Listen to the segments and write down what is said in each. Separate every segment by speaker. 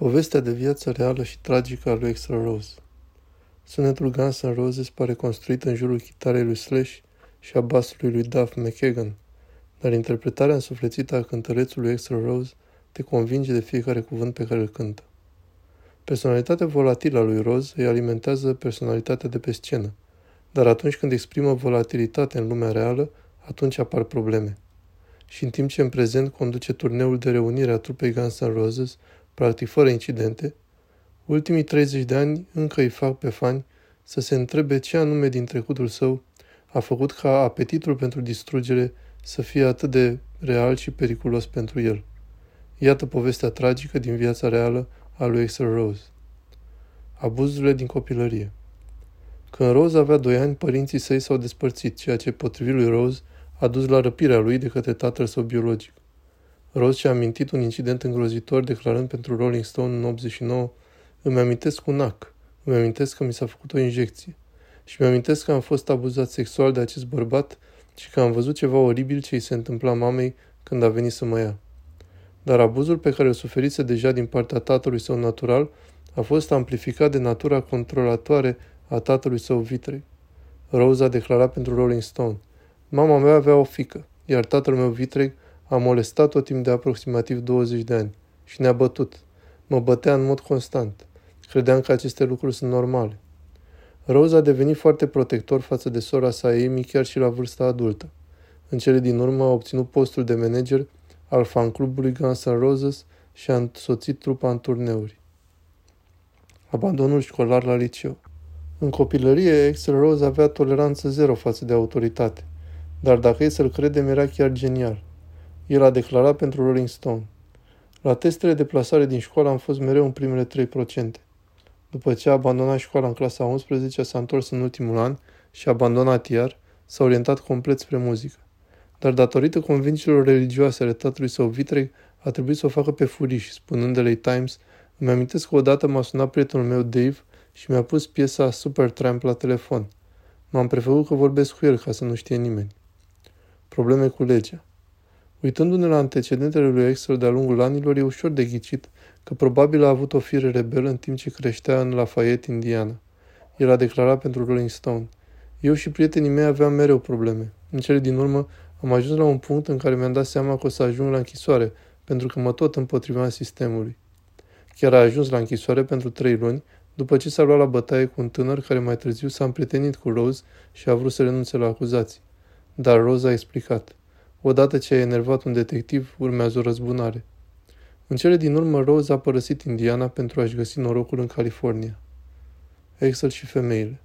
Speaker 1: Povestea de viață reală și tragică a lui Extra Rose. Sunetul Guns N' Roses pare construit în jurul chitarei lui Slash și a basului lui Duff McKagan, dar interpretarea însuflețită a cântărețului Extra Rose te convinge de fiecare cuvânt pe care îl cântă. Personalitatea volatilă a lui Rose îi alimentează personalitatea de pe scenă, dar atunci când exprimă volatilitate în lumea reală, atunci apar probleme. Și în timp ce în prezent conduce turneul de reunire a trupei Guns N' Roses, practic fără incidente, ultimii 30 de ani încă îi fac pe fani să se întrebe ce anume din trecutul său a făcut ca apetitul pentru distrugere să fie atât de real și periculos pentru el. Iată povestea tragică din viața reală a lui Axel Rose. Abuzurile din copilărie Când Rose avea doi ani, părinții săi s-au despărțit, ceea ce, potrivit lui Rose, a dus la răpirea lui de către tatăl său biologic. Rose și-a amintit un incident îngrozitor declarând pentru Rolling Stone în 89 Îmi amintesc un ac, îmi amintesc că mi s-a făcut o injecție și mi amintesc că am fost abuzat sexual de acest bărbat și că am văzut ceva oribil ce îi se întâmpla mamei când a venit să mă ia. Dar abuzul pe care îl suferise deja din partea tatălui său natural a fost amplificat de natura controlatoare a tatălui său vitreg. Rose a declarat pentru Rolling Stone. Mama mea avea o fică, iar tatăl meu vitreg a molestat-o timp de aproximativ 20 de ani și ne-a bătut. Mă bătea în mod constant. Credeam că aceste lucruri sunt normale. Rose a devenit foarte protector față de sora sa Amy chiar și la vârsta adultă. În cele din urmă a obținut postul de manager al fanclubului Guns N' Roses și a însoțit trupa în turneuri. Abandonul școlar la liceu În copilărie, Axel Rose avea toleranță zero față de autoritate, dar dacă e să-l credem, era chiar genial. El a declarat pentru Rolling Stone. La testele de plasare din școală am fost mereu în primele 3%. După ce a abandonat școala în clasa 11, s-a întors în ultimul an și a abandonat iar, s-a orientat complet spre muzică. Dar datorită convingerilor religioase ale tatălui său vitreg, a trebuit să o facă pe furiș, spunând de Times, îmi amintesc că odată m-a sunat prietenul meu Dave și mi-a pus piesa Supertramp la telefon. M-am prefăcut că vorbesc cu el ca să nu știe nimeni. Probleme cu legea. Uitându-ne la antecedentele lui Axel de-a lungul anilor, e ușor de ghicit că probabil a avut o fire rebelă în timp ce creștea în Lafayette, Indiana. El a declarat pentru Rolling Stone. Eu și prietenii mei aveam mereu probleme. În cele din urmă, am ajuns la un punct în care mi-am dat seama că o să ajung la închisoare, pentru că mă tot împotriveam sistemului. Chiar a ajuns la închisoare pentru trei luni, după ce s-a luat la bătaie cu un tânăr care mai târziu s-a împrietenit cu Rose și a vrut să renunțe la acuzații. Dar Rose a explicat. Odată ce a enervat un detectiv, urmează o răzbunare. În cele din urmă, Rose a părăsit Indiana pentru a-și găsi norocul în California. Excel și femeile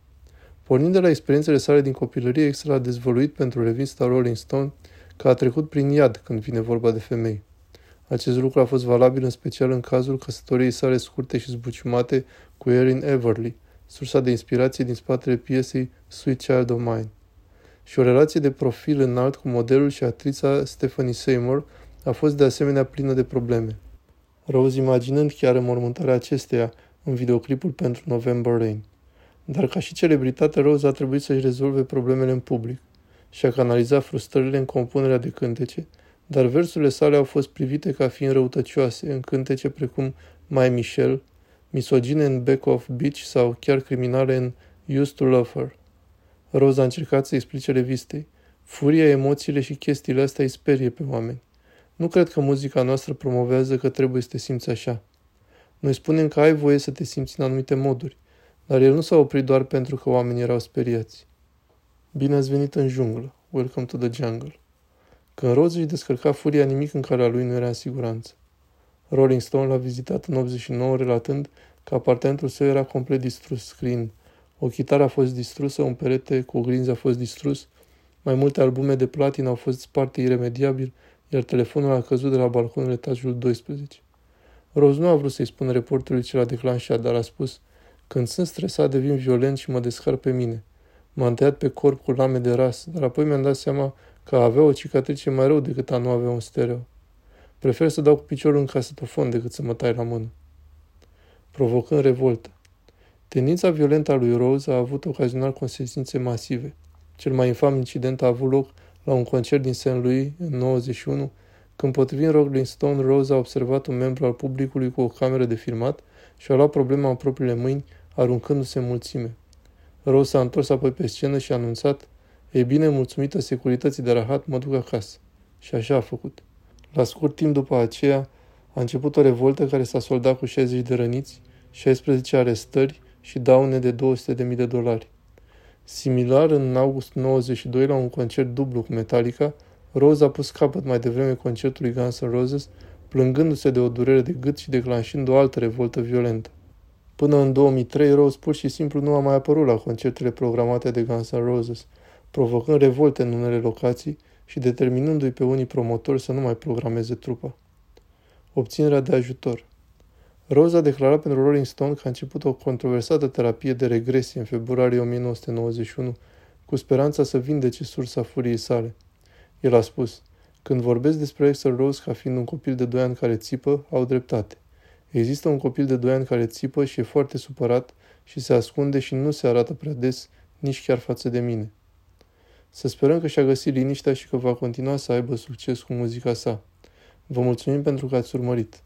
Speaker 1: Pornind de la experiențele sale din copilărie, Excel a dezvăluit pentru revista Rolling Stone că a trecut prin iad când vine vorba de femei. Acest lucru a fost valabil în special în cazul căsătoriei sale scurte și zbuciumate cu Erin Everly, sursa de inspirație din spatele piesei Sweet Child of Mine. Și o relație de profil înalt cu modelul și actrița Stephanie Seymour a fost de asemenea plină de probleme. Rose imaginând chiar înmormântarea acesteia în videoclipul pentru November Rain. Dar ca și celebritate, Rose a trebuit să-și rezolve problemele în public și a canalizat frustrările în compunerea de cântece, dar versurile sale au fost privite ca fiind răutăcioase în cântece precum My Michelle, misogine în Back of Beach sau chiar criminale în Used to Love Her. Rose a încercat să explice revistei. Furia, emoțiile și chestiile astea îi sperie pe oameni. Nu cred că muzica noastră promovează că trebuie să te simți așa. Noi spunem că ai voie să te simți în anumite moduri, dar el nu s-a oprit doar pentru că oamenii erau speriați. Bine ați venit în junglă. Welcome to the jungle. Când Rose își descărca furia, nimic în care a lui nu era în siguranță. Rolling Stone l-a vizitat în 89, relatând că apartamentul său era complet distrus, scriind O chitară a fost distrusă, un perete cu oglinzi a fost distrus, mai multe albume de platină au fost sparte iremediabil, iar telefonul a căzut de la balconul etajului 12. Rose nu a vrut să-i spună reporterului ce l-a declanșat, dar a spus – când sunt stresat, devin violent și mă descar pe mine. M-am tăiat pe corp cu lame de ras, dar apoi mi-am dat seama că avea o cicatrice mai rău decât a nu avea un stereo. Prefer să dau cu piciorul în casetofon decât să mă tai la mână. Provocând revoltă. Tendința violentă a lui Rose a avut ocazional consecințe masive. Cel mai infam incident a avut loc la un concert din St. Louis în 91, când potrivit Rolling Stone, Rose a observat un membru al publicului cu o cameră de filmat și a luat problema în propriile mâini, aruncându-se în mulțime. Rose s-a întors apoi pe scenă și a anunțat, Ei bine, mulțumită securității de rahat, mă duc acasă. Și așa a făcut. La scurt timp după aceea, a început o revoltă care s-a soldat cu 60 de răniți, 16 arestări și daune de 200.000 de dolari. Similar, în august 92, la un concert dublu cu Metallica, Rose a pus capăt mai devreme concertului Guns N' Roses, plângându-se de o durere de gât și declanșând o altă revoltă violentă. Până în 2003, Rose pur și simplu nu a mai apărut la concertele programate de Guns N' Roses, provocând revolte în unele locații și determinându-i pe unii promotori să nu mai programeze trupa. Obținerea de ajutor Rose a declarat pentru Rolling Stone că a început o controversată terapie de regresie în februarie 1991, cu speranța să vindece sursa furiei sale. El a spus, când vorbesc despre Axel Rose ca fiind un copil de 2 ani care țipă, au dreptate. Există un copil de 2 ani care țipă și e foarte supărat și se ascunde și nu se arată prea des, nici chiar față de mine. Să sperăm că și-a găsit liniștea și că va continua să aibă succes cu muzica sa. Vă mulțumim pentru că ați urmărit.